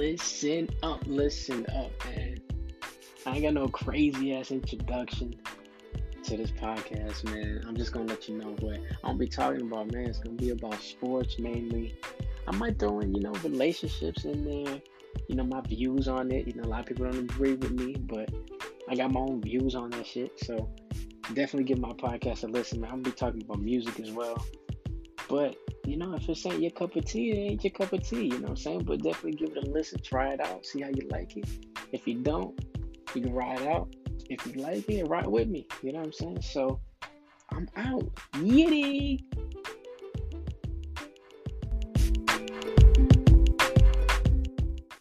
listen up, listen up, man. I ain't got no crazy ass introduction to this podcast, man. I'm just gonna let you know what I'll be talking about, man. It's gonna be about sports mainly. I might throw in, you know, relationships in there. You know, my views on it. You know, a lot of people don't agree with me, but I got my own views on that shit. So definitely give my podcast a listen, man. I'm gonna be talking about music as well. But you know, if it's ain't your cup of tea, it ain't your cup of tea. You know what I'm saying? But definitely give it a listen, try it out, see how you like it. If you don't, you can ride out. If you like it, ride with me. You know what I'm saying? So I'm out. Yitty.